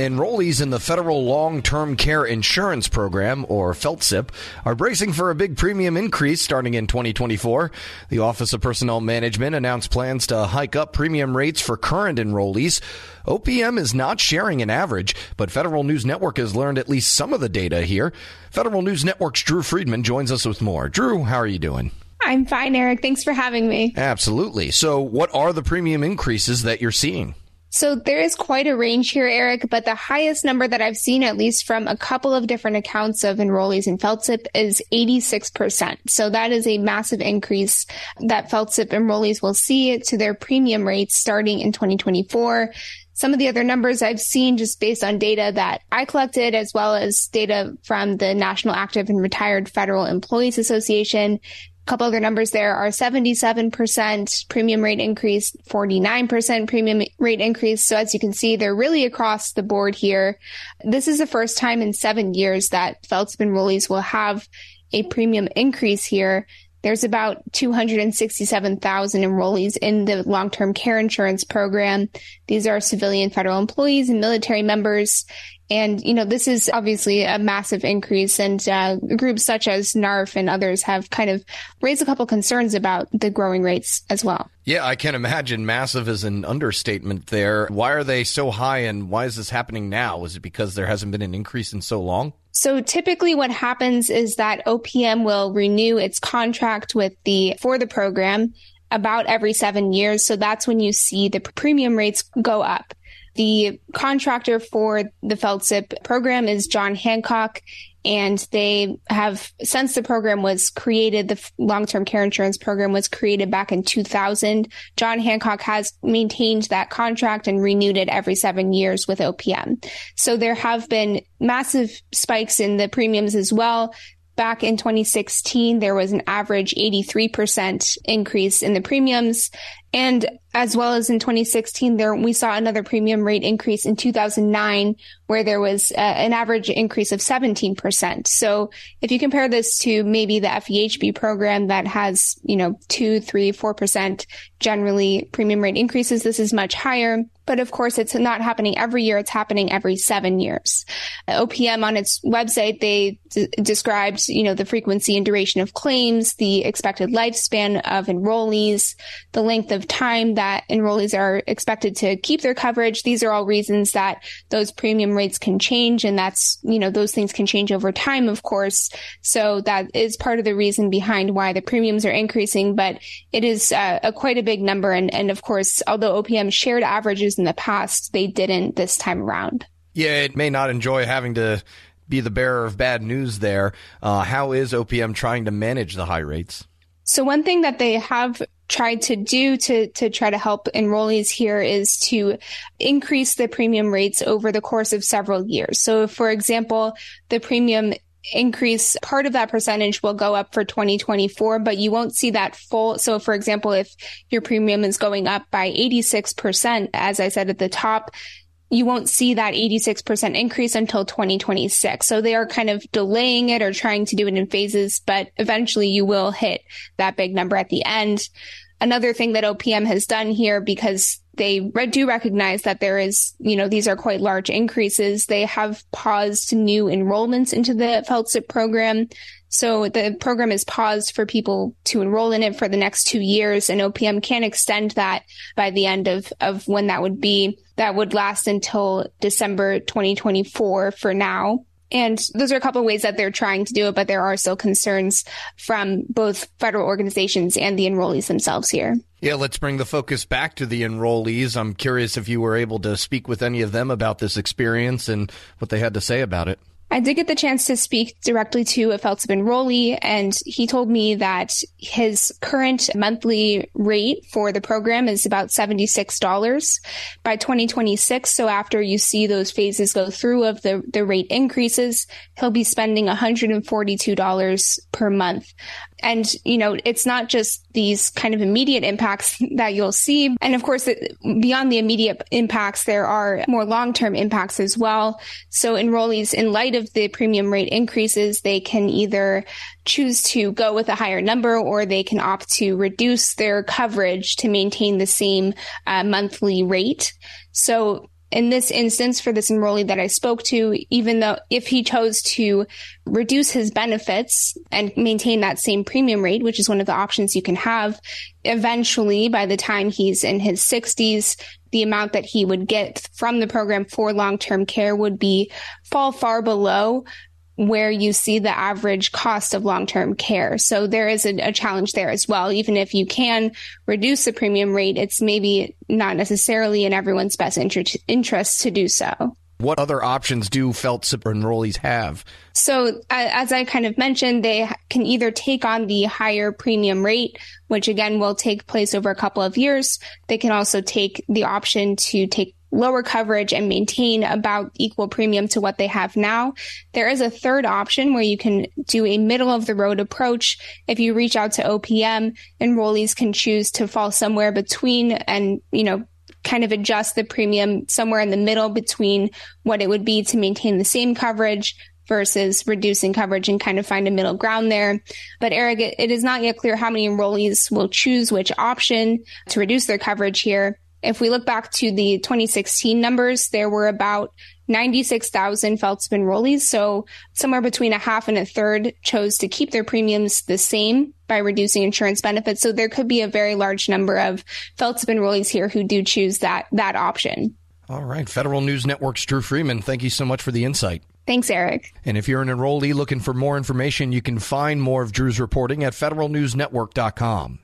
Enrollees in the Federal Long Term Care Insurance Program, or FLTCIP, are bracing for a big premium increase starting in 2024. The Office of Personnel Management announced plans to hike up premium rates for current enrollees. OPM is not sharing an average, but Federal News Network has learned at least some of the data here. Federal News Network's Drew Friedman joins us with more. Drew, how are you doing? I'm fine, Eric. Thanks for having me. Absolutely. So, what are the premium increases that you're seeing? So there is quite a range here, Eric, but the highest number that I've seen, at least from a couple of different accounts of enrollees in FLTCIP, is 86%. So that is a massive increase that FLTCIP enrollees will see to their premium rates starting in 2024. Some of the other numbers I've seen just based on data that I collected, as well as data from the National Active and Retired Federal Employees Association, couple other numbers there are 77% premium rate increase, 49% premium rate increase. So as you can see, they're really across the board here. This is the first time in seven years that FLTCIP enrollees will have a premium increase here. There's about 267,000 enrollees in the long-term care insurance program. These are civilian federal employees and military members. And, you know, this is obviously a massive increase and uh, groups such as NARFE and others have kind of raised a couple concerns about the growing rates as well. Yeah, I can imagine massive is an understatement there. Why are they so high and why is this happening now? Is it because there hasn't been an increase in so long? So typically what happens is that OPM will renew its contract with the for the program about every 7 years. So that's when you see the premium rates go up. The contractor for the FLTCIP program is John Hancock, and they have, since the program was created, the long-term care insurance program was created back in 2000. John Hancock has maintained that contract and renewed it every seven years with OPM. So there have been massive spikes in the premiums as well. Back in 2016, there was an average 83% increase in the premiums. And as well as in 2016, there we saw another premium rate increase in 2009, where there was uh, an average increase of 17%. So if you compare this to maybe the FEHB program that has, you know, two, three, four percent generally premium rate increases, this is much higher. But of course, it's not happening every year. It's happening every seven years. OPM on its website, they d- described, you know, the frequency and duration of claims, the expected lifespan of enrollees, the length of time that enrollees are expected to keep their coverage. These are all reasons that those premium rates can change. And that's, you know, those things can change over time, of course. So that is part of the reason behind why the premiums are increasing, but it is uh, a quite a big number. And, and of course, although OPM shared averages in the past, they didn't this time around. Yeah, it may not enjoy having to be the bearer of bad news there. Uh, how is OPM trying to manage the high rates? So one thing that they have tried to do to to try to help enrollees here is to increase the premium rates over the course of several years. So for example, the premium increase part of that percentage will go up for 2024 but you won't see that full so for example if your premium is going up by 86% as i said at the top you won't see that 86% increase until 2026. So they are kind of delaying it or trying to do it in phases, but eventually you will hit that big number at the end. Another thing that OPM has done here because they do recognize that there is, you know, these are quite large increases. They have paused new enrollments into the FLTCIP program. So the program is paused for people to enroll in it for the next two years and OPM can extend that by the end of, of when that would be. That would last until December 2024 for now. And those are a couple of ways that they're trying to do it, but there are still concerns from both federal organizations and the enrollees themselves here. Yeah, let's bring the focus back to the enrollees. I'm curious if you were able to speak with any of them about this experience and what they had to say about it. I did get the chance to speak directly to a FLTCIP enrollee, and he told me that his current monthly rate for the program is about $76 by 2026. So after you see those phases go through of the, the rate increases, he'll be spending $142 per month. And, you know, it's not just these kind of immediate impacts that you'll see. And of course, beyond the immediate impacts, there are more long-term impacts as well. So enrollees, in light of the premium rate increases, they can either choose to go with a higher number or they can opt to reduce their coverage to maintain the same uh, monthly rate. So in this instance, for this enrollee that I spoke to, even though if he chose to reduce his benefits and maintain that same premium rate, which is one of the options you can have, eventually by the time he's in his 60s, the amount that he would get from the program for long-term care would be fall far below where you see the average cost of long-term care. So there is a, a, challenge there as well. Even if you can reduce the premium rate, it's maybe not necessarily in everyone's best inter- interest to do so. What other options do FLTCIP enrollees have? So, as I kind of mentioned, they can either take on the higher premium rate, which again will take place over a couple of years. They can also take the option to take lower coverage and maintain about equal premium to what they have now. There is a third option where you can do a middle of the road approach. If you reach out to OPM, enrollees can choose to fall somewhere between and, you know, kind of adjust the premium somewhere in the middle between what it would be to maintain the same coverage versus reducing coverage and kind of find a middle ground there. But Eric, it, is not yet clear how many enrollees will choose which option to reduce their coverage here. If we look back to the 2016 numbers, there were about 96,000 FLTCIP enrollees. So somewhere between a half and a third chose to keep their premiums the same by reducing insurance benefits. So there could be a very large number of FLTCIP enrollees here who do choose that, that option. All right. Federal News Network's Drew Friedman, thank you so much for the insight. Thanks, Eric. And if you're an enrollee looking for more information, you can find more of Drew's reporting at federalnewsnetwork.com.